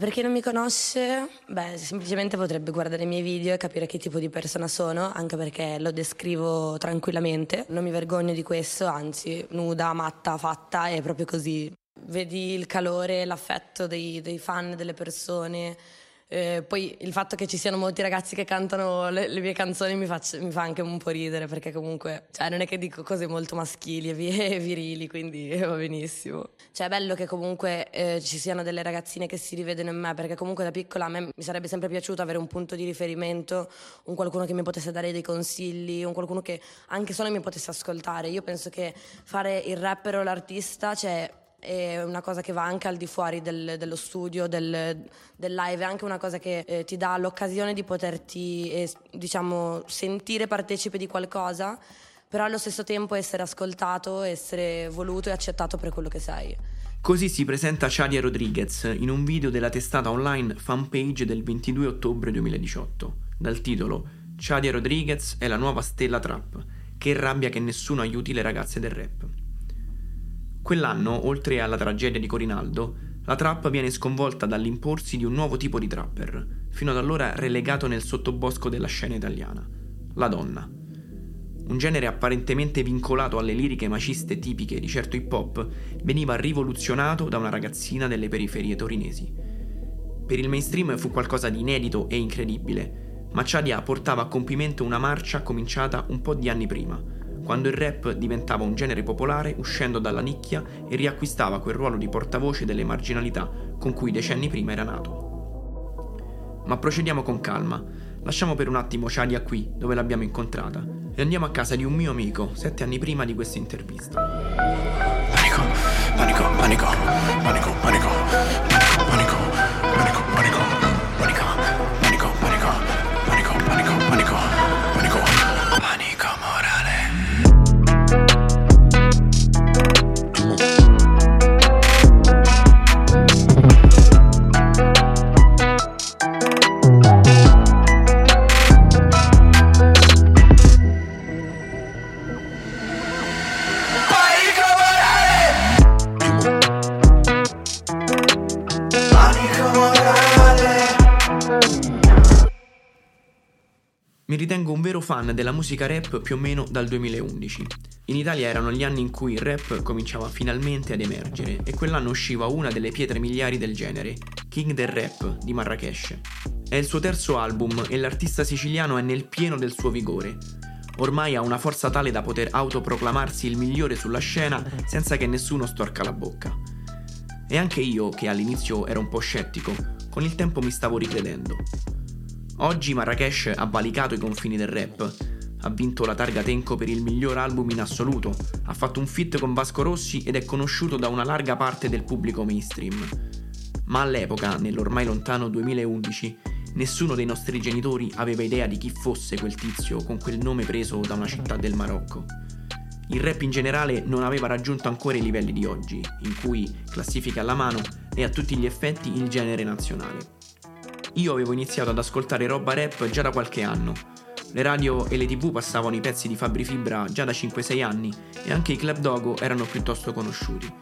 Per chi non mi conosce, beh, semplicemente potrebbe guardare i miei video e capire che tipo di persona sono, anche perché lo descrivo tranquillamente. Non mi vergogno di questo, anzi, nuda, matta, fatta, è proprio così. Vedi il calore, l'affetto dei, dei fan, delle persone, eh, poi il fatto che ci siano molti ragazzi che cantano le, le mie canzoni mi, faccio, mi, fa anche un po' ridere perché comunque cioè, non è che dico cose molto maschili e, virili, quindi va benissimo. Cioè è bello che comunque eh, ci siano delle ragazzine che si rivedono in me perché comunque da piccola a me mi sarebbe sempre piaciuto avere un punto di riferimento, un qualcuno che mi potesse dare dei consigli, un qualcuno che anche solo mi potesse ascoltare. Io penso che fare il rapper o l'artista, cioè è una cosa che va anche al di fuori del, dello studio, del, del, live, è anche una cosa che eh, ti dà l'occasione di poterti, eh, diciamo, sentire partecipe di qualcosa, però allo stesso tempo essere ascoltato, essere voluto e accettato per quello che sei. Così si presenta Chadia Rodriguez in un video della testata online fanpage del 22 ottobre 2018, dal titolo Chadia Rodriguez è la nuova stella trap, che rabbia che nessuno aiuti le ragazze del rap. Quell'anno, oltre alla tragedia di Corinaldo, la trap viene sconvolta dall'imporsi di un nuovo tipo di trapper, fino ad allora relegato nel sottobosco della scena italiana, la donna. Un genere apparentemente vincolato alle liriche maciste tipiche di certo hip hop, veniva rivoluzionato da una ragazzina delle periferie torinesi. Per il mainstream fu qualcosa di inedito e incredibile, ma Chadia portava a compimento una marcia cominciata un po' di anni prima, quando il rap diventava un genere popolare uscendo dalla nicchia e riacquistava quel ruolo di portavoce delle marginalità con cui decenni prima era nato. Ma procediamo con calma, lasciamo per un attimo Chadia qui, dove l'abbiamo incontrata, e andiamo a casa di un mio amico, sette anni prima di questa intervista. Panico, panico, panico, panico, panico, panico, panico. Fan della musica rap più o meno dal 2011. In Italia erano gli anni in cui il rap cominciava finalmente ad emergere e quell'anno usciva una delle pietre miliari del genere, King del Rap di Marrakesh. È il suo terzo album e l'artista siciliano è nel pieno del suo vigore. Ormai ha una forza tale da poter autoproclamarsi il migliore sulla scena senza che nessuno storca la bocca. E anche io, che all'inizio ero un po' scettico, con il tempo mi stavo ricredendo. Oggi Marrakesh ha valicato i confini del rap, ha vinto la targa Tenco per il miglior album in assoluto, ha fatto un feat con Vasco Rossi ed è conosciuto da una larga parte del pubblico mainstream. Ma all'epoca, nell'ormai lontano 2011, nessuno dei nostri genitori aveva idea di chi fosse quel tizio con quel nome preso da una città del Marocco. Il rap in generale non aveva raggiunto ancora i livelli di oggi, in cui, classifica alla mano, è a tutti gli effetti il genere nazionale. Io avevo iniziato ad ascoltare roba rap già da qualche anno. Le radio e le tv passavano i pezzi di Fabri Fibra già da 5-6 anni e anche i Club Dogo erano piuttosto conosciuti.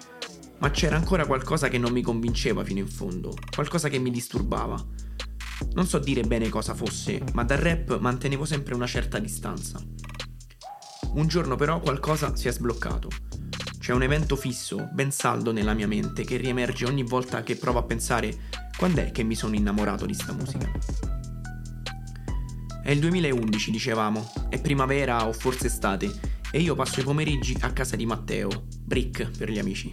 Ma c'era ancora qualcosa che non mi convinceva fino in fondo, qualcosa che mi disturbava. Non so dire bene cosa fosse, ma dal rap mantenevo sempre una certa distanza. Un giorno però qualcosa si è sbloccato. C'è un evento fisso, ben saldo nella mia mente, che riemerge ogni volta che provo a pensare quando è che mi sono innamorato di sta musica? È il 2011, dicevamo, è primavera o forse estate, e io passo i pomeriggi a casa di Matteo, Brick per gli amici.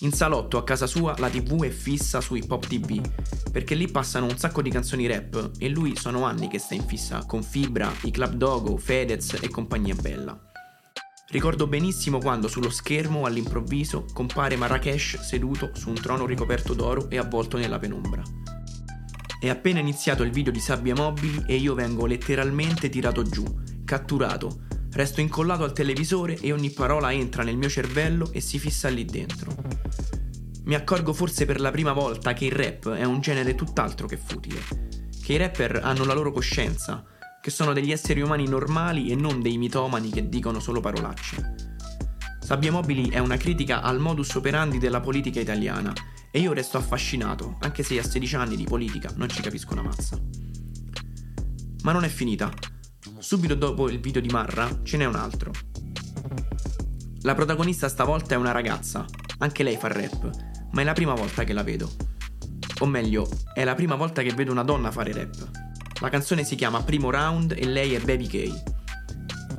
In salotto a casa sua la tv è fissa su Hip Hop TV, perché lì passano un sacco di canzoni rap e lui sono anni che sta in fissa con Fibra, i Club Dogo, Fedez e compagnia bella. Ricordo benissimo quando sullo schermo all'improvviso compare Marrakesh seduto su un trono ricoperto d'oro e avvolto nella penombra. È appena iniziato il video di Sabbia Mobili e io vengo letteralmente tirato giù, catturato, resto incollato al televisore e ogni parola entra nel mio cervello e si fissa lì dentro. Mi accorgo forse per la prima volta che il rap è un genere tutt'altro che futile, che i rapper hanno la loro coscienza, che sono degli esseri umani normali e non dei mitomani che dicono solo parolacce. Sabbia Mobili è una critica al modus operandi della politica italiana e io resto affascinato, anche se a 16 anni di politica non ci capisco una mazza. Ma non è finita. Subito dopo il video di Marra ce n'è un altro. La protagonista stavolta è una ragazza, anche lei fa rap, ma è la prima volta che la vedo. O meglio, è la prima volta che vedo una donna fare rap. La canzone si chiama Primo Round e lei è Baby K.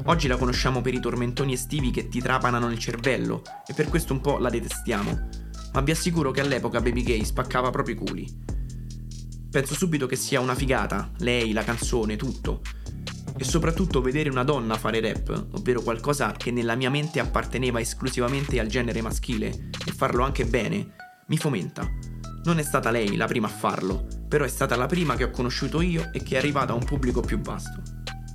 Oggi la conosciamo per i tormentoni estivi che ti trapanano il cervello e per questo un po' la detestiamo, ma vi assicuro che all'epoca Baby K spaccava proprio i culi. Penso subito che sia una figata, lei, la canzone, tutto. E soprattutto vedere una donna fare rap, ovvero qualcosa che nella mia mente apparteneva esclusivamente al genere maschile, e farlo anche bene, mi fomenta. Non è stata lei la prima a farlo, però è stata la prima che ho conosciuto io e che è arrivata a un pubblico più vasto.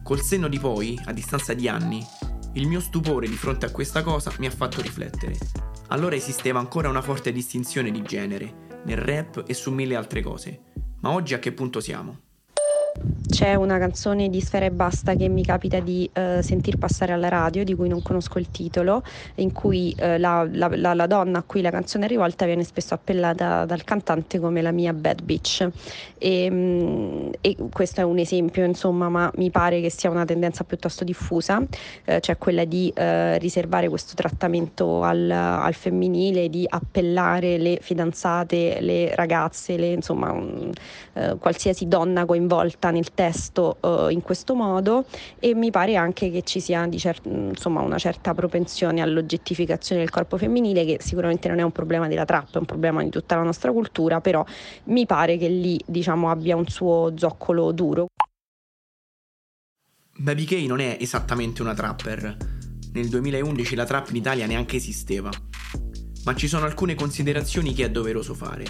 Col senno di poi, a distanza di anni, il mio stupore di fronte a questa cosa mi ha fatto riflettere. Allora esisteva ancora una forte distinzione di genere, nel rap e su mille altre cose. Ma oggi a che punto siamo? C'è una canzone di Sfera e Basta che mi capita di eh, sentir passare alla radio, di cui non conosco il titolo, in cui eh, la, la, la, la, donna a cui la canzone è rivolta viene spesso appellata dal cantante come la mia bad bitch. E, mm, e questo è un esempio, insomma, ma mi pare che sia una tendenza piuttosto diffusa, eh, cioè quella di eh, riservare questo trattamento al, al, femminile, di appellare le fidanzate, le ragazze, le, insomma, un, eh, qualsiasi donna coinvolta nel testo uh, in questo modo e mi pare anche che ci sia cer- insomma, una certa propensione all'oggettificazione del corpo femminile che sicuramente non è un problema della trap, è un problema di tutta la nostra cultura, però mi pare che lì diciamo, abbia un suo zoccolo duro. Baby K non è esattamente una trapper. Nel 2011 la trap in Italia neanche esisteva. Ma ci sono alcune considerazioni che è doveroso fare.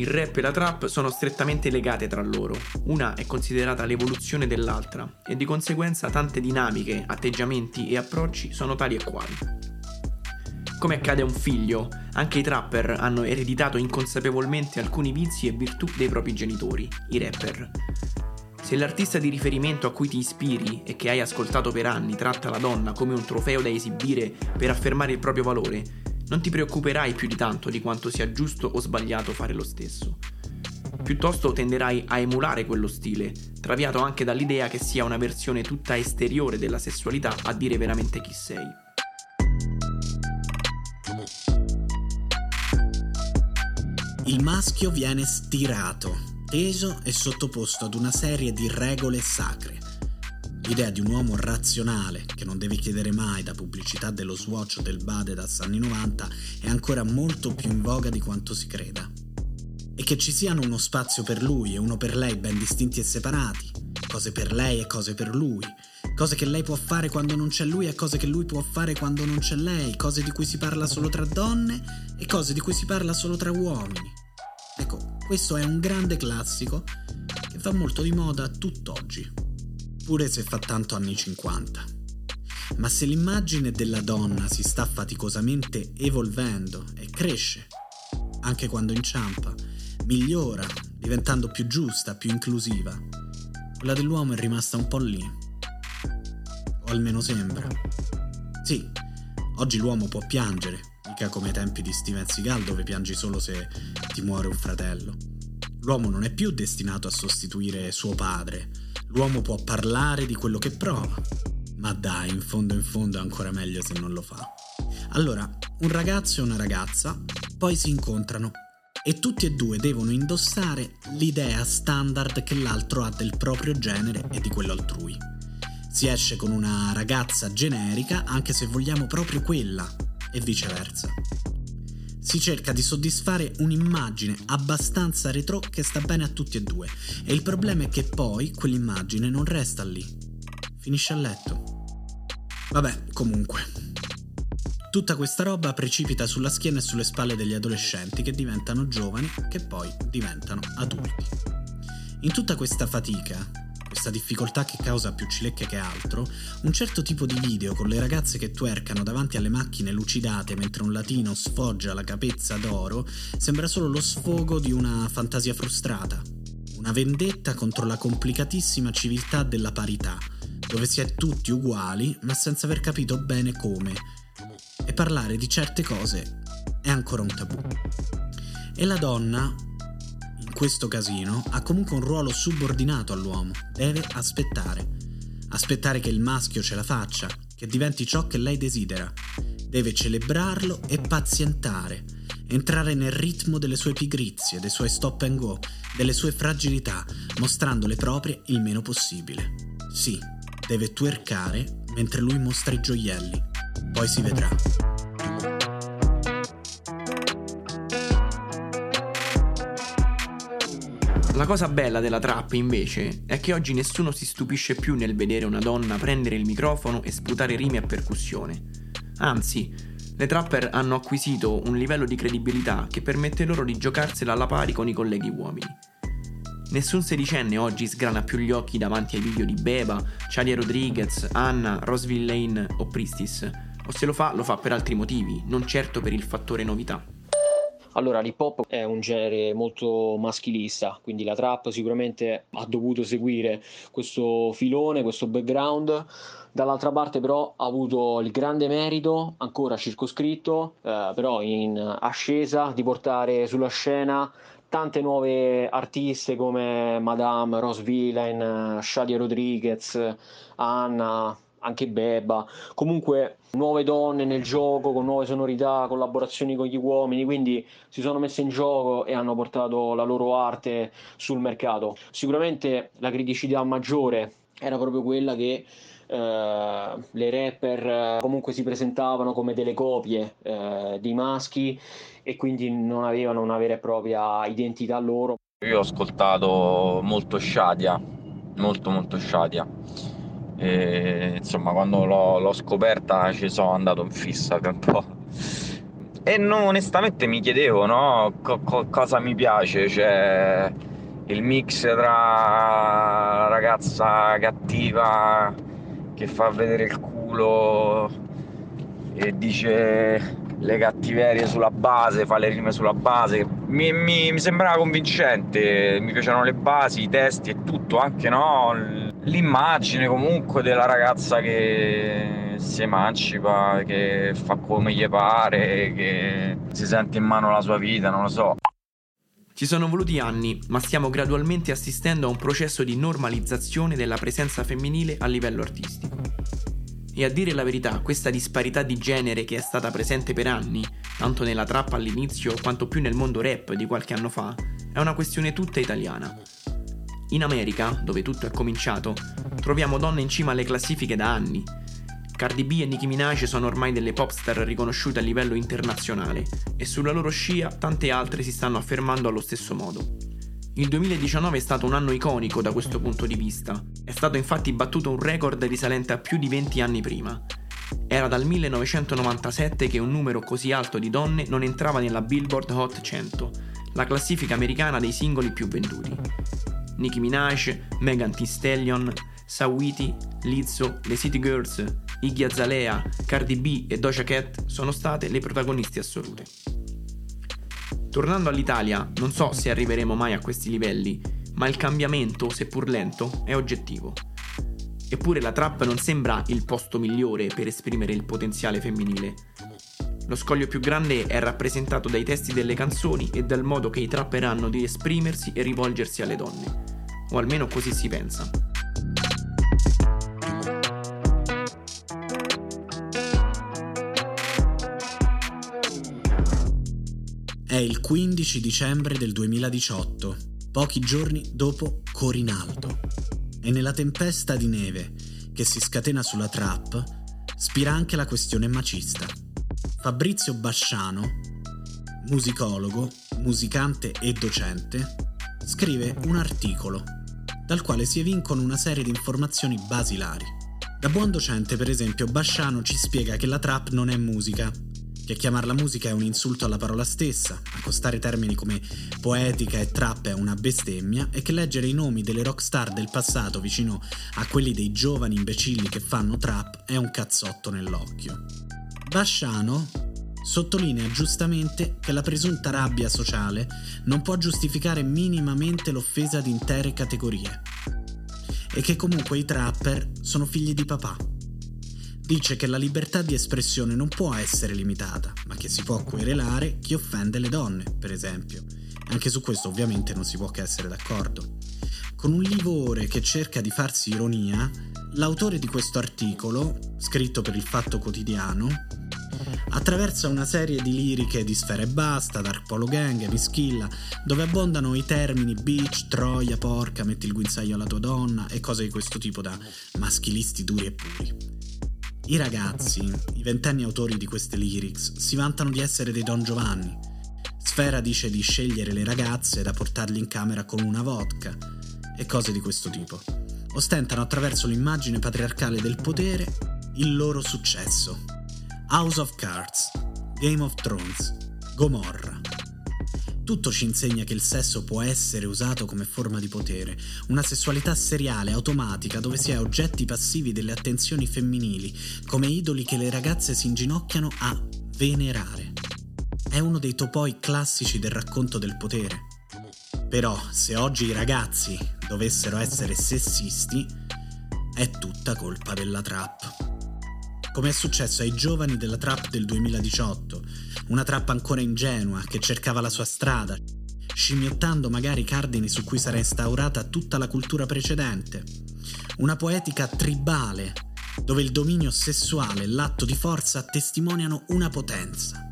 Il rap e la trap sono strettamente legate tra loro, una è considerata l'evoluzione dell'altra e di conseguenza tante dinamiche, atteggiamenti e approcci sono tali e quali. Come accade a un figlio, anche i trapper hanno ereditato inconsapevolmente alcuni vizi e virtù dei propri genitori, i rapper. Se l'artista di riferimento a cui ti ispiri e che hai ascoltato per anni tratta la donna come un trofeo da esibire per affermare il proprio valore, non ti preoccuperai più di tanto di quanto sia giusto o sbagliato fare lo stesso. Piuttosto tenderai a emulare quello stile, traviato anche dall'idea che sia una versione tutta esteriore della sessualità a dire veramente chi sei. Il maschio viene stirato, teso e sottoposto ad una serie di regole sacre L'idea di un uomo razionale, che non deve chiedere mai da pubblicità dello Swatch o del Badedas anni 90, è ancora molto più in voga di quanto si creda. E che ci siano uno spazio per lui e uno per lei ben distinti e separati, cose per lei e cose per lui, cose che lei può fare quando non c'è lui e cose che lui può fare quando non c'è lei, cose di cui si parla solo tra donne e cose di cui si parla solo tra uomini. Ecco, questo è un grande classico che va molto di moda tutt'oggi pure se fa tanto anni 50. Ma se l'immagine della donna si sta faticosamente evolvendo e cresce, anche quando inciampa, migliora, diventando più giusta, più inclusiva, quella dell'uomo è rimasta un po' lì. O almeno sembra. Sì, oggi l'uomo può piangere, mica come ai tempi di Steven Seagal dove piangi solo se ti muore un fratello. L'uomo non è più destinato a sostituire suo padre, L'uomo può parlare di quello che prova, ma dai, in fondo in fondo è ancora meglio se non lo fa. Allora, un ragazzo e una ragazza poi si incontrano e tutti e due devono indossare l'idea standard che l'altro ha del proprio genere e di quello altrui. Si esce con una ragazza generica anche se vogliamo proprio quella e viceversa si cerca di soddisfare un'immagine abbastanza retro che sta bene a tutti e due. E il problema è che poi quell'immagine non resta lì, finisce a letto. Vabbè, comunque. Tutta questa roba precipita sulla schiena e sulle spalle degli adolescenti che diventano giovani, che poi diventano adulti. In tutta questa fatica, questa difficoltà che causa più cilecche che altro, un certo tipo di video con le ragazze che twercano davanti alle macchine lucidate mentre un latino sfoggia la capezza d'oro sembra solo lo sfogo di una fantasia frustrata. Una vendetta contro la complicatissima civiltà della parità, dove si è tutti uguali ma senza aver capito bene come. E parlare di certe cose è ancora un tabù. E la donna, questo casino, ha comunque un ruolo subordinato all'uomo, deve aspettare. Aspettare che il maschio ce la faccia, che diventi ciò che lei desidera. Deve celebrarlo e pazientare, entrare nel ritmo delle sue pigrizie, dei suoi stop and go, delle sue fragilità, mostrando le proprie il meno possibile. Sì, deve twerkare mentre lui mostra i gioielli. Poi si vedrà. La cosa bella della trap, invece, è che oggi nessuno si stupisce più nel vedere una donna prendere il microfono e sputare rime a percussione. Anzi, le trapper hanno acquisito un livello di credibilità che permette loro di giocarsela alla pari con i colleghi uomini. Nessun sedicenne oggi sgrana più gli occhi davanti ai video di Beba, Chalia Rodriguez, Anna, Roseville Lane o Pristis, o se lo fa lo fa per altri motivi, non certo per il fattore novità. Allora, l'hip hop è un genere molto maschilista, quindi la trap sicuramente ha dovuto seguire questo filone, questo background. Dall'altra parte però ha avuto il grande merito, ancora circoscritto, eh, però in ascesa, di portare sulla scena tante nuove artiste come Madame, Rose Villain, Shadia Rodriguez, Anna, anche Beba, comunque nuove donne nel gioco con nuove sonorità, collaborazioni con gli uomini, quindi si sono messe in gioco e hanno portato la loro arte sul mercato. Sicuramente la criticità maggiore era proprio quella che eh, le rapper eh, comunque si presentavano come delle copie eh, dei maschi e quindi non avevano una vera e propria identità loro. Io ho ascoltato molto Shadia, molto molto Shadia e, insomma, quando l'ho, l'ho, scoperta ci sono andato in fissa per un po'. E no, onestamente mi chiedevo no, co- co- cosa mi piace, cioè il mix tra ragazza cattiva che fa vedere il culo e dice le cattiverie sulla base, fa le rime sulla base. Mi, mi, mi sembrava convincente, mi piacevano le basi, i testi e tutto, anche no, l'immagine comunque della ragazza che si emancipa, che fa come gli pare, che si sente in mano la sua vita, non lo so. Ci sono voluti anni, ma stiamo gradualmente assistendo a un processo di normalizzazione della presenza femminile a livello artistico. E a dire la verità, questa disparità di genere che è stata presente per anni, tanto nella trappa all'inizio quanto più nel mondo rap di qualche anno fa, è una questione tutta italiana. In America, dove tutto è cominciato, troviamo donne in cima alle classifiche da anni. Cardi B e Nicki Minaj sono ormai delle pop star riconosciute a livello internazionale e sulla loro scia tante altre si stanno affermando allo stesso modo. Il 2019 è stato un anno iconico da questo punto di vista. È stato infatti battuto un record risalente a più di 20 anni prima. Era dal 1997 che un numero così alto di donne non entrava nella Billboard Hot 100, la classifica americana dei singoli più venduti. Nicki Minaj, Megan Thee Stallion, Sawiti, Lizzo, le City Girls, Iggy Azalea, Cardi B e Doja Cat sono state le protagoniste assolute. Tornando all'Italia, non so se arriveremo mai a questi livelli, ma il cambiamento, seppur lento, è oggettivo. Eppure la trap non sembra il posto migliore per esprimere il potenziale femminile. Lo scoglio più grande è rappresentato dai testi delle canzoni e dal modo che i trapper hanno di esprimersi e rivolgersi alle donne. O almeno così si pensa. È il 15 dicembre del 2018, pochi giorni dopo Corinaldo. E nella tempesta di neve che si scatena sulla trap, spira anche la questione macista. Fabrizio Basciano, musicologo, musicante e docente, scrive un articolo dal quale si evincono una serie di informazioni basilari. Da buon docente, per esempio, Basciano ci spiega che la trap non è musica, che chiamarla musica è un insulto alla parola stessa, accostare termini come poetica e trap è una bestemmia e che leggere i nomi delle rockstar del passato vicino a quelli dei giovani imbecilli che fanno trap è un cazzotto nell'occhio. Basciano sottolinea giustamente che la presunta rabbia sociale non può giustificare minimamente l'offesa di intere categorie e che comunque i trapper sono figli di papà dice che la libertà di espressione non può essere limitata, ma che si può querelare chi offende le donne, per esempio. Anche su questo ovviamente non si può che essere d'accordo. Con un livore che cerca di farsi ironia, l'autore di questo articolo, scritto per il Fatto Quotidiano, attraversa una serie di liriche di Sfera e Basta, Dark Polo Gang, Mischilla, dove abbondano i termini bitch, troia, porca, metti il guinzaglio alla tua donna e cose di questo tipo da maschilisti duri e puri. I ragazzi, i ventenni autori di queste lyrics, si vantano di essere dei Don Giovanni. Sfera dice di scegliere le ragazze da portarli in camera con una vodka e cose di questo tipo. Ostentano attraverso l'immagine patriarcale del potere il loro successo. House of Cards, Game of Thrones, Gomorra. Tutto ci insegna che il sesso può essere usato come forma di potere, una sessualità seriale, automatica, dove si è oggetti passivi delle attenzioni femminili, come idoli che le ragazze si inginocchiano a venerare. È uno dei topoi classici del racconto del potere. Però, se oggi i ragazzi dovessero essere sessisti, è tutta colpa della trap come è successo ai giovani della trap del 2018, una trap ancora ingenua che cercava la sua strada, scimmiottando magari i cardini su cui sarà instaurata tutta la cultura precedente, una poetica tribale dove il dominio sessuale e l'atto di forza testimoniano una potenza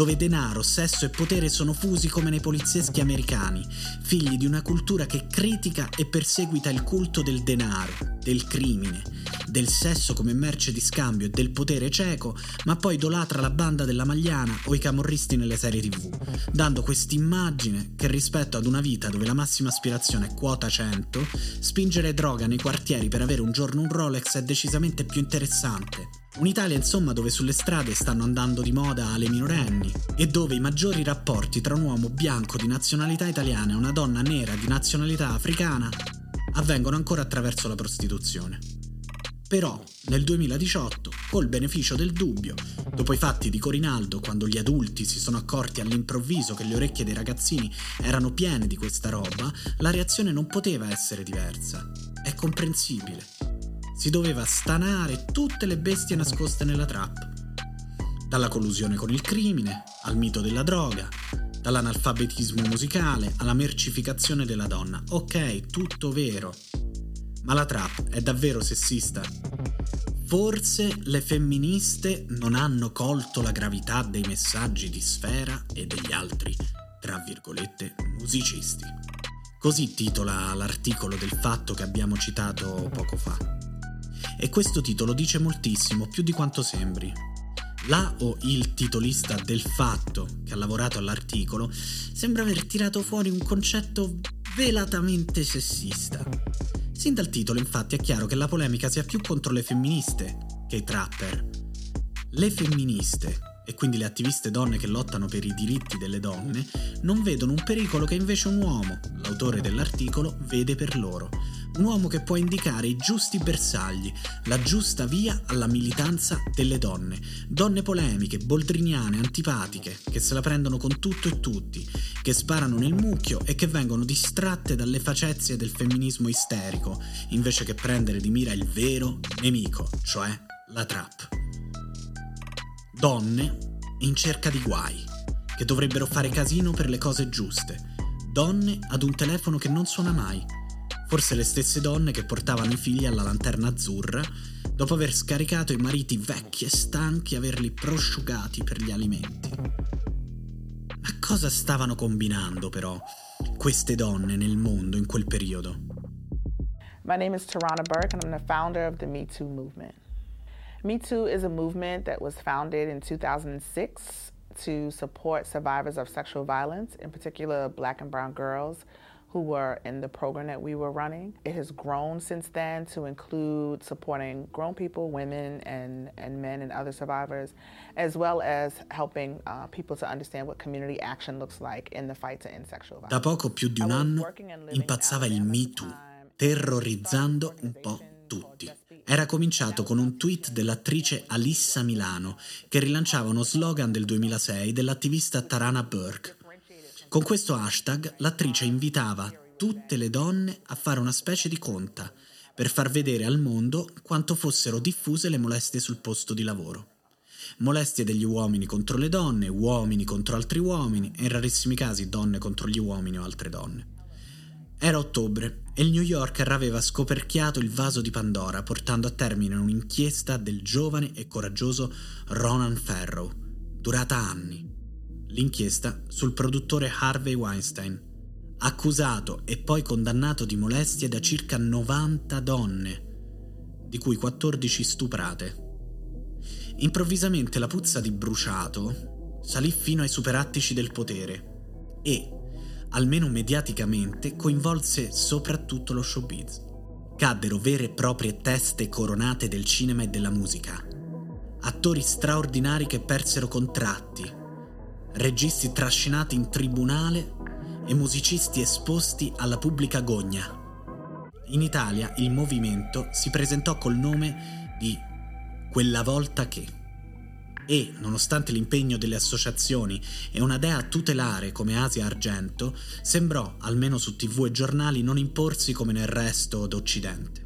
dove denaro, sesso e potere sono fusi come nei polizieschi americani, figli di una cultura che critica e perseguita il culto del denaro, del crimine, del sesso come merce di scambio e del potere cieco, ma poi idolatra la banda della Magliana o i camorristi nelle serie tv, dando quest'immagine che rispetto ad una vita dove la massima aspirazione è quota 100, spingere droga nei quartieri per avere un giorno un Rolex è decisamente più interessante. Un'Italia insomma dove sulle strade stanno andando di moda le minorenni e dove i maggiori rapporti tra un uomo bianco di nazionalità italiana e una donna nera di nazionalità africana avvengono ancora attraverso la prostituzione. Però nel 2018, col beneficio del dubbio, dopo i fatti di Corinaldo, quando gli adulti si sono accorti all'improvviso che le orecchie dei ragazzini erano piene di questa roba, la reazione non poteva essere diversa. È comprensibile si doveva stanare tutte le bestie nascoste nella trappa. Dalla collusione con il crimine, al mito della droga, dall'analfabetismo musicale alla mercificazione della donna. Ok, tutto vero. Ma la trap è davvero sessista? Forse le femministe non hanno colto la gravità dei messaggi di Sfera e degli altri, tra virgolette, musicisti. Così titola l'articolo del fatto che abbiamo citato poco fa. E questo titolo dice moltissimo, più di quanto sembri. La o il titolista del fatto che ha lavorato all'articolo sembra aver tirato fuori un concetto velatamente sessista. Sin dal titolo infatti è chiaro che la polemica sia più contro le femministe che i trapper. Le femministe, e quindi le attiviste donne che lottano per i diritti delle donne, non vedono un pericolo che invece un uomo, l'autore dell'articolo, vede per loro un uomo che può indicare i giusti bersagli, la giusta via alla militanza delle donne, donne polemiche, boldriniane, antipatiche, che se la prendono con tutto e tutti, che sparano nel mucchio e che vengono distratte dalle facezie del femminismo isterico, invece che prendere di mira il vero nemico, cioè la trap. Donne in cerca di guai, che dovrebbero fare casino per le cose giuste, donne ad un telefono che non suona mai, forse le stesse donne che portavano i figli alla lanterna azzurra dopo aver scaricato i mariti vecchi e stanchi e averli prosciugati per gli alimenti. Ma cosa stavano combinando però queste donne nel mondo in quel periodo? My name is Tarana Burke and I'm the founder of the Me Too movement. Me Too is a movement that was founded in 2006 to support survivors of sexual violence, in particular black and brown girls who were in the program that we were running. It has grown since then to include supporting grown people, women, and, and men and other survivors, as well as helping uh, people to understand what community action looks like in the fight to end sexual violence. Da poco più di un anno impazzava il Me Too, terrorizzando un po' tutti. Era cominciato con un tweet dell'attrice Alissa Milano che rilanciava uno slogan del 2006 dell'attivista Tarana Burke con questo hashtag l'attrice invitava tutte le donne a fare una specie di conta per far vedere al mondo quanto fossero diffuse le molestie sul posto di lavoro. Molestie degli uomini contro le donne, uomini contro altri uomini e in rarissimi casi donne contro gli uomini o altre donne. Era ottobre e il New Yorker aveva scoperchiato il vaso di Pandora portando a termine un'inchiesta del giovane e coraggioso Ronan Farrow, durata anni. L'inchiesta sul produttore Harvey Weinstein, accusato e poi condannato di molestie da circa 90 donne, di cui 14 stuprate. Improvvisamente la puzza di bruciato salì fino ai superattici del potere e, almeno mediaticamente, coinvolse soprattutto lo showbiz. Caddero vere e proprie teste coronate del cinema e della musica. Attori straordinari che persero contratti, registi trascinati in tribunale e musicisti esposti alla pubblica gogna. In Italia il movimento si presentò col nome di Quella volta che e, nonostante l'impegno delle associazioni e una dea tutelare come Asia Argento, sembrò, almeno su tv e giornali, non imporsi come nel resto d'Occidente.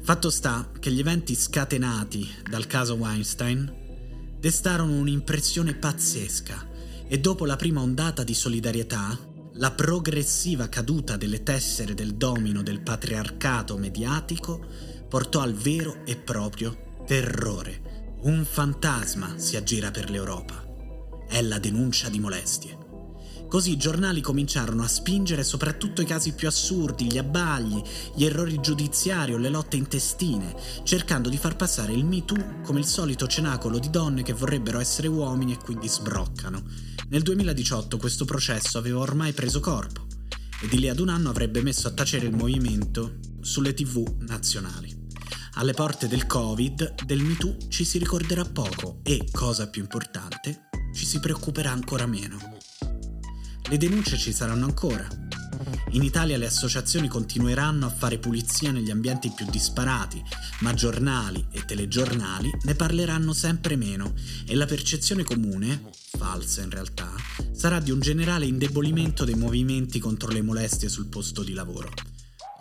Fatto sta che gli eventi scatenati dal caso Weinstein destarono un'impressione pazzesca e dopo la prima ondata di solidarietà, la progressiva caduta delle tessere del domino del patriarcato mediatico portò al vero e proprio terrore. Un fantasma si aggira per l'Europa. È la denuncia di molestie. Così i giornali cominciarono a spingere soprattutto i casi più assurdi, gli abbagli, gli errori giudiziari o le lotte intestine, cercando di far passare il Me Too come il solito cenacolo di donne che vorrebbero essere uomini e quindi sbroccano. Nel 2018 questo processo aveva ormai preso corpo e di lì ad un anno avrebbe messo a tacere il movimento sulle tv nazionali. Alle porte del Covid, del Me Too ci si ricorderà poco e, cosa più importante, ci si preoccuperà ancora meno. Le denunce ci saranno ancora. In Italia le associazioni continueranno a fare pulizia negli ambienti più disparati, ma giornali e telegiornali ne parleranno sempre meno e la percezione comune, falsa in realtà, sarà di un generale indebolimento dei movimenti contro le molestie sul posto di lavoro.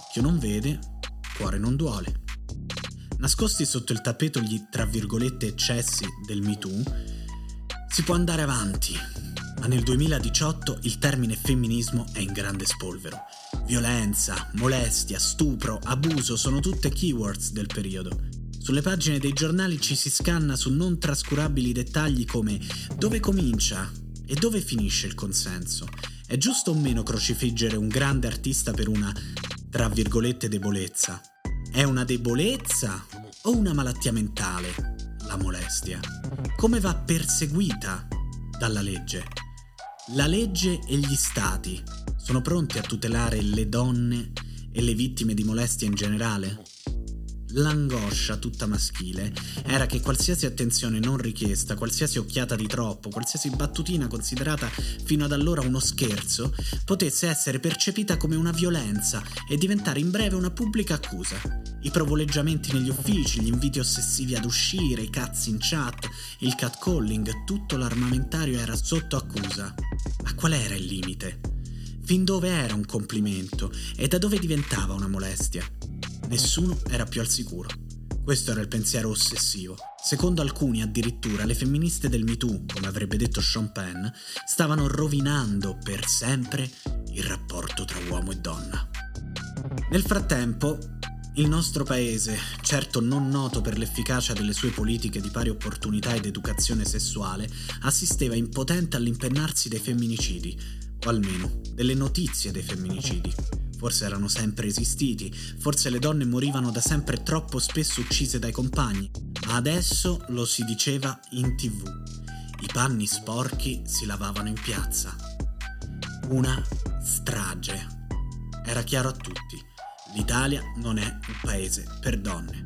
Occhio non vede, cuore non duole. Nascosti sotto il tappeto gli tra virgolette eccessi del MeToo, si può andare avanti, ma nel 2018 il termine femminismo è in grande spolvero. Violenza, molestia, stupro, abuso sono tutte keywords del periodo. Sulle pagine dei giornali ci si scanna su non trascurabili dettagli come dove comincia e dove finisce il consenso. È giusto o meno crocifiggere un grande artista per una, tra virgolette, debolezza? È una debolezza o una malattia mentale? La molestia. Come va perseguita dalla legge? La legge e gli stati sono pronti a tutelare le donne e le vittime di molestia in generale? L'angoscia tutta maschile era che qualsiasi attenzione non richiesta, qualsiasi occhiata di troppo, qualsiasi battutina considerata fino ad allora uno scherzo, potesse essere percepita come una violenza e diventare in breve una pubblica accusa. I provoleggiamenti negli uffici, gli inviti ossessivi ad uscire, i cazzi in chat, il catcalling, tutto l'armamentario era sotto accusa. Ma qual era il limite? Fin dove era un complimento e da dove diventava una molestia? Nessuno era più al sicuro. Questo era il pensiero ossessivo. Secondo alcuni, addirittura, le femministe del MeToo, come avrebbe detto Sean Penn, stavano rovinando per sempre il rapporto tra uomo e donna. Nel frattempo, il nostro paese, certo non noto per l'efficacia delle sue politiche di pari opportunità ed educazione sessuale, assisteva impotente all'impennarsi dei femminicidi, o almeno delle notizie dei femminicidi. Forse erano sempre esistiti, forse le donne morivano da sempre troppo spesso uccise dai compagni, ma adesso lo si diceva in tv. I panni sporchi si lavavano in piazza. Una strage. Era chiaro a tutti l'Italia non è un paese per donne.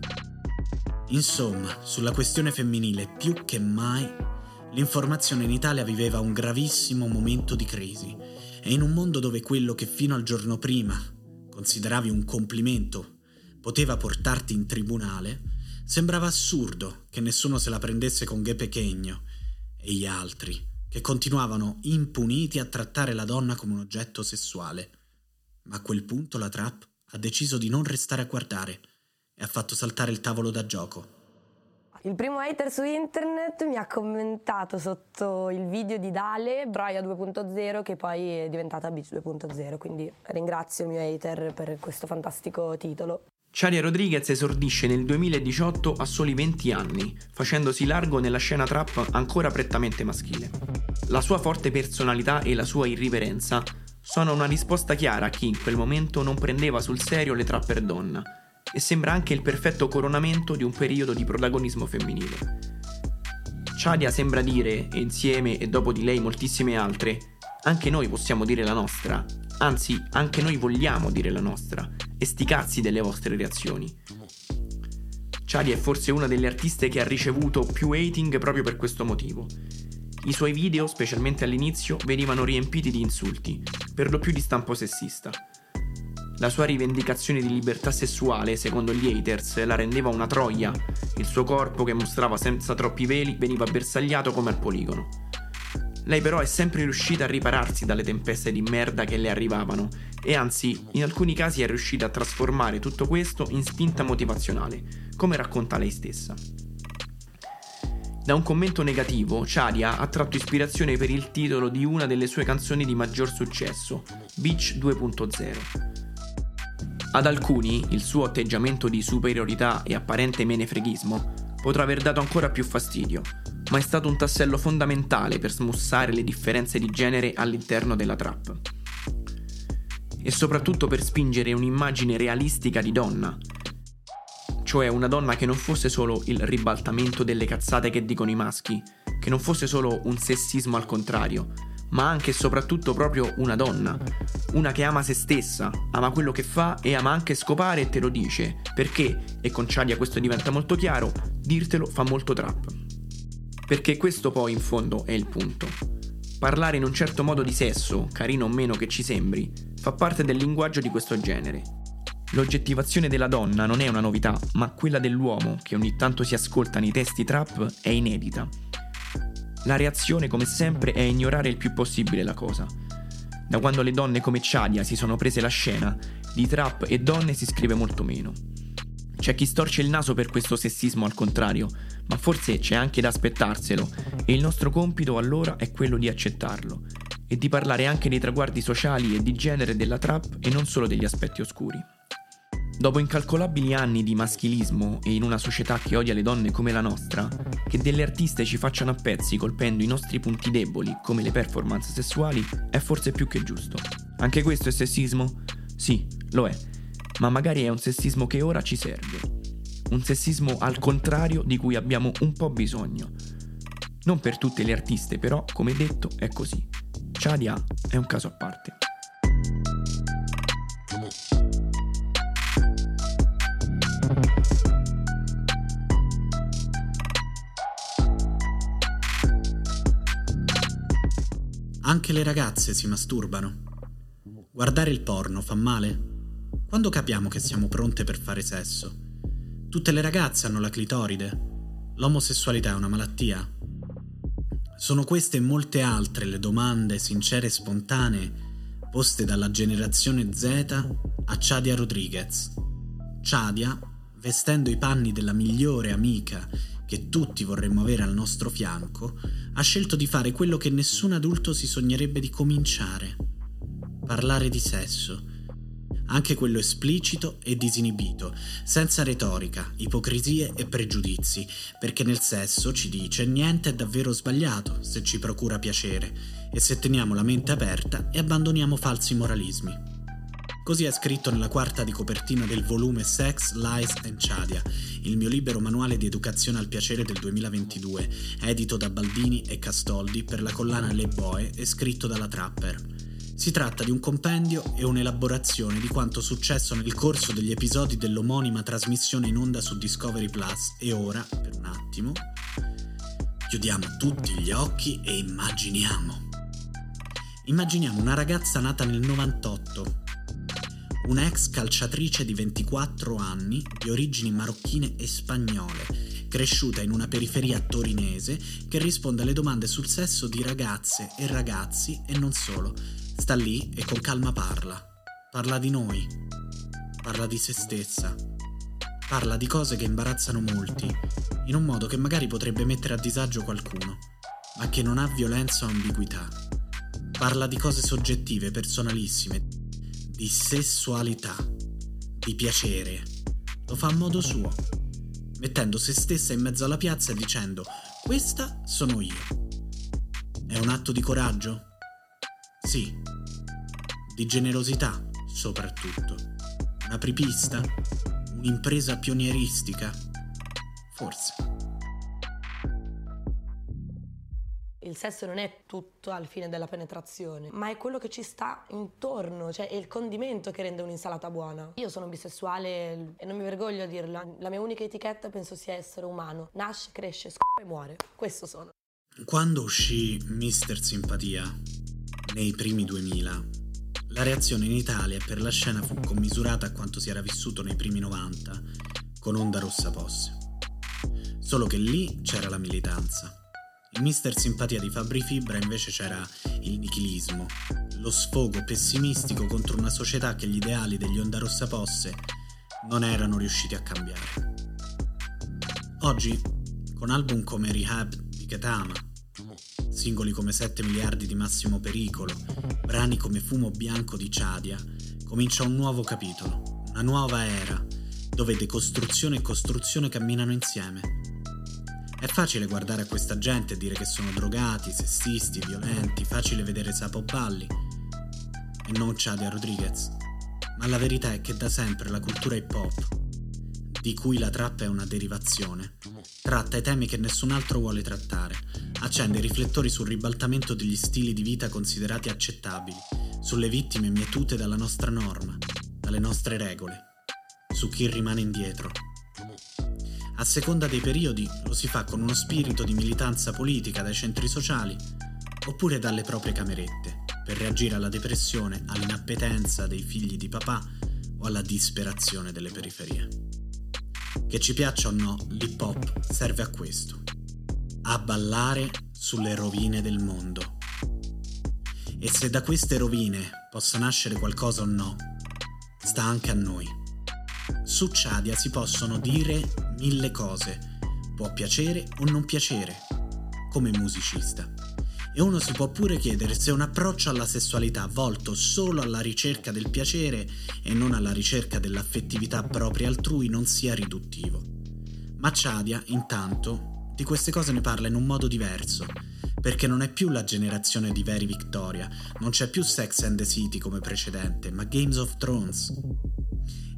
Insomma, sulla questione femminile più che mai, l'informazione in Italia viveva un gravissimo momento di crisi e in un mondo dove quello che fino al giorno prima consideravi un complimento poteva portarti in tribunale, sembrava assurdo che nessuno se la prendesse con Ghe Pechegno e gli altri, che continuavano impuniti a trattare la donna come un oggetto sessuale. Ma a quel punto la trap ha deciso di non restare a guardare e ha fatto saltare il tavolo da gioco. Il primo hater su internet mi ha commentato sotto il video di Dale, Braia 2.0, che poi è diventata Beach 2.0, quindi ringrazio il mio hater per questo fantastico titolo. Charia Rodriguez esordisce nel 2018 a soli 20 anni, facendosi largo nella scena trap ancora prettamente maschile. La sua forte personalità e la sua irriverenza sono una risposta chiara a chi in quel momento non prendeva sul serio le trapper donna e sembra anche il perfetto coronamento di un periodo di protagonismo femminile. Chadia sembra dire, e insieme e dopo di lei moltissime altre, anche noi possiamo dire la nostra, anzi anche noi vogliamo dire la nostra, e sti cazzi delle vostre reazioni. Chadia è forse una delle artiste che ha ricevuto più hating proprio per questo motivo. I suoi video, specialmente all'inizio, venivano riempiti di insulti, per lo più di stampo sessista. La sua rivendicazione di libertà sessuale, secondo gli haters, la rendeva una troia. Il suo corpo, che mostrava senza troppi veli, veniva bersagliato come al poligono. Lei però è sempre riuscita a ripararsi dalle tempeste di merda che le arrivavano e anzi, in alcuni casi è riuscita a trasformare tutto questo in spinta motivazionale, come racconta lei stessa. Da un commento negativo, Chadia ha tratto ispirazione per il titolo di una delle sue canzoni di maggior successo, Beach 2.0. Ad alcuni il suo atteggiamento di superiorità e apparente menefreghismo potrà aver dato ancora più fastidio, ma è stato un tassello fondamentale per smussare le differenze di genere all'interno della trap. E soprattutto per spingere un'immagine realistica di donna, cioè una donna che non fosse solo il ribaltamento delle cazzate che dicono i maschi, che non fosse solo un sessismo al contrario, ma anche e soprattutto proprio una donna. Una che ama se stessa, ama quello che fa e ama anche scopare e te lo dice. Perché, e con Ciadia questo diventa molto chiaro, dirtelo fa molto trap. Perché questo poi in fondo è il punto. Parlare in un certo modo di sesso, carino o meno che ci sembri, fa parte del linguaggio di questo genere. L'oggettivazione della donna non è una novità, ma quella dell'uomo, che ogni tanto si ascolta nei testi trap, è inedita la reazione, come sempre, è ignorare il più possibile la cosa. Da quando le donne come Chadia si sono prese la scena, di trap e donne si scrive molto meno. C'è chi storce il naso per questo sessismo al contrario, ma forse c'è anche da aspettarselo e il nostro compito allora è quello di accettarlo e di parlare anche dei traguardi sociali e di genere della trap e non solo degli aspetti oscuri. Dopo incalcolabili anni di maschilismo e in una società che odia le donne come la nostra, che delle artiste ci facciano a pezzi colpendo i nostri punti deboli come le performance sessuali è forse più che giusto. Anche questo è sessismo? Sì, lo è, ma magari è un sessismo che ora ci serve. Un sessismo al contrario di cui abbiamo un po' bisogno. Non per tutte le artiste, però, come detto, è così. Chadia è un caso a parte. Anche le ragazze si masturbano. Guardare il porno fa male? Quando capiamo che siamo pronte per fare sesso? Tutte le ragazze hanno la clitoride? L'omosessualità è una malattia? Sono queste e molte altre le domande sincere e spontanee poste dalla generazione Z a Chadia Rodriguez. Chadia, vestendo i panni della migliore amica che tutti vorremmo avere al nostro fianco, ha scelto di fare quello che nessun adulto si sognerebbe di cominciare. Parlare di sesso. Anche quello esplicito e disinibito, senza retorica, ipocrisie e pregiudizi, perché nel sesso, ci dice, niente è davvero sbagliato se ci procura piacere e se teniamo la mente aperta e abbandoniamo falsi moralismi. Così è scritto nella quarta di copertina del volume Sex, Lies and Chadia, il mio libero manuale di educazione al piacere del 2022, edito da Baldini e Castoldi per la collana Le Boe e scritto dalla Trapper. Si tratta di un compendio e un'elaborazione di quanto successo nel corso degli episodi dell'omonima trasmissione in onda su Discovery Plus e ora, per un attimo, chiudiamo tutti gli occhi e immaginiamo. Immaginiamo una ragazza nata nel 98, una ex calciatrice di 24 anni, di origini marocchine e spagnole, cresciuta in una periferia torinese che risponde alle domande sul sesso di ragazze e ragazzi e non solo. Sta lì e con calma parla. Parla di noi. parla di se stessa, parla di cose che imbarazzano molti, in un modo che magari potrebbe mettere a disagio qualcuno, ma che non ha violenza o ambiguità. Parla di cose soggettive, personalissime, di sessualità, di piacere. Lo fa a modo suo, mettendo se stessa in mezzo alla piazza e dicendo questa sono io. È un atto di coraggio? Sì. Di generosità, soprattutto. Una apripista? Un'impresa pionieristica? Forse. Il sesso non è tutto al fine della penetrazione, ma è quello che ci sta intorno, cioè è il condimento che rende un'insalata buona. Io sono bisessuale e non mi vergoglio a dirlo, la mia unica etichetta penso sia essere umano. Nasce, cresce, scopa e muore. Questo sono. Quando uscì Mister Simpatia, nei primi 2000, la reazione in Italia per la scena fu commisurata a quanto si era vissuto nei primi 90 con Onda Rossa Posse. Solo che lì c'era la militanza. In Mister Simpatia di Fabri Fibra invece c'era il nichilismo, lo sfogo pessimistico contro una società che gli ideali degli Onda Rossa Posse non erano riusciti a cambiare. Oggi, con album come Rehab di Ketama, singoli come 7 miliardi di massimo pericolo, brani come Fumo bianco di Ciadia, comincia un nuovo capitolo, una nuova era, dove decostruzione e costruzione camminano insieme. È facile guardare a questa gente e dire che sono drogati, sessisti, violenti, facile vedere Sapo Balli e non Ciadia Rodriguez. Ma la verità è che da sempre la cultura hip hop, di cui la trappa è una derivazione, tratta i temi che nessun altro vuole trattare, accende i riflettori sul ribaltamento degli stili di vita considerati accettabili, sulle vittime mietute dalla nostra norma, dalle nostre regole, su chi rimane indietro. A seconda dei periodi lo si fa con uno spirito di militanza politica dai centri sociali oppure dalle proprie camerette, per reagire alla depressione, all'inappetenza dei figli di papà o alla disperazione delle periferie. Che ci piaccia o no, l'hip hop serve a questo, a ballare sulle rovine del mondo. E se da queste rovine possa nascere qualcosa o no, sta anche a noi. Su Ciadia si possono dire mille cose, può piacere o non piacere, come musicista. E uno si può pure chiedere se un approccio alla sessualità volto solo alla ricerca del piacere e non alla ricerca dell'affettività propria altrui non sia riduttivo. Ma Ciadia, intanto, di queste cose ne parla in un modo diverso, perché non è più la generazione di veri Victoria, non c'è più Sex and the City come precedente, ma Games of Thrones.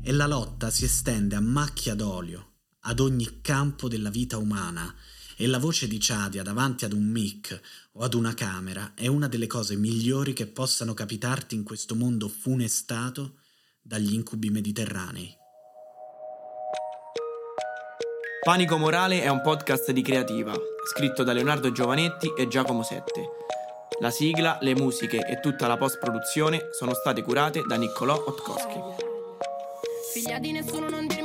E la lotta si estende a macchia d'olio, ad ogni campo della vita umana, e la voce di Ciadia davanti ad un mic o ad una camera è una delle cose migliori che possano capitarti in questo mondo funestato dagli incubi mediterranei. Panico Morale è un podcast di creativa, scritto da Leonardo Giovanetti e Giacomo Sette. La sigla, le musiche e tutta la post-produzione sono state curate da Niccolò Otkowski. Figlia di nessuno non dire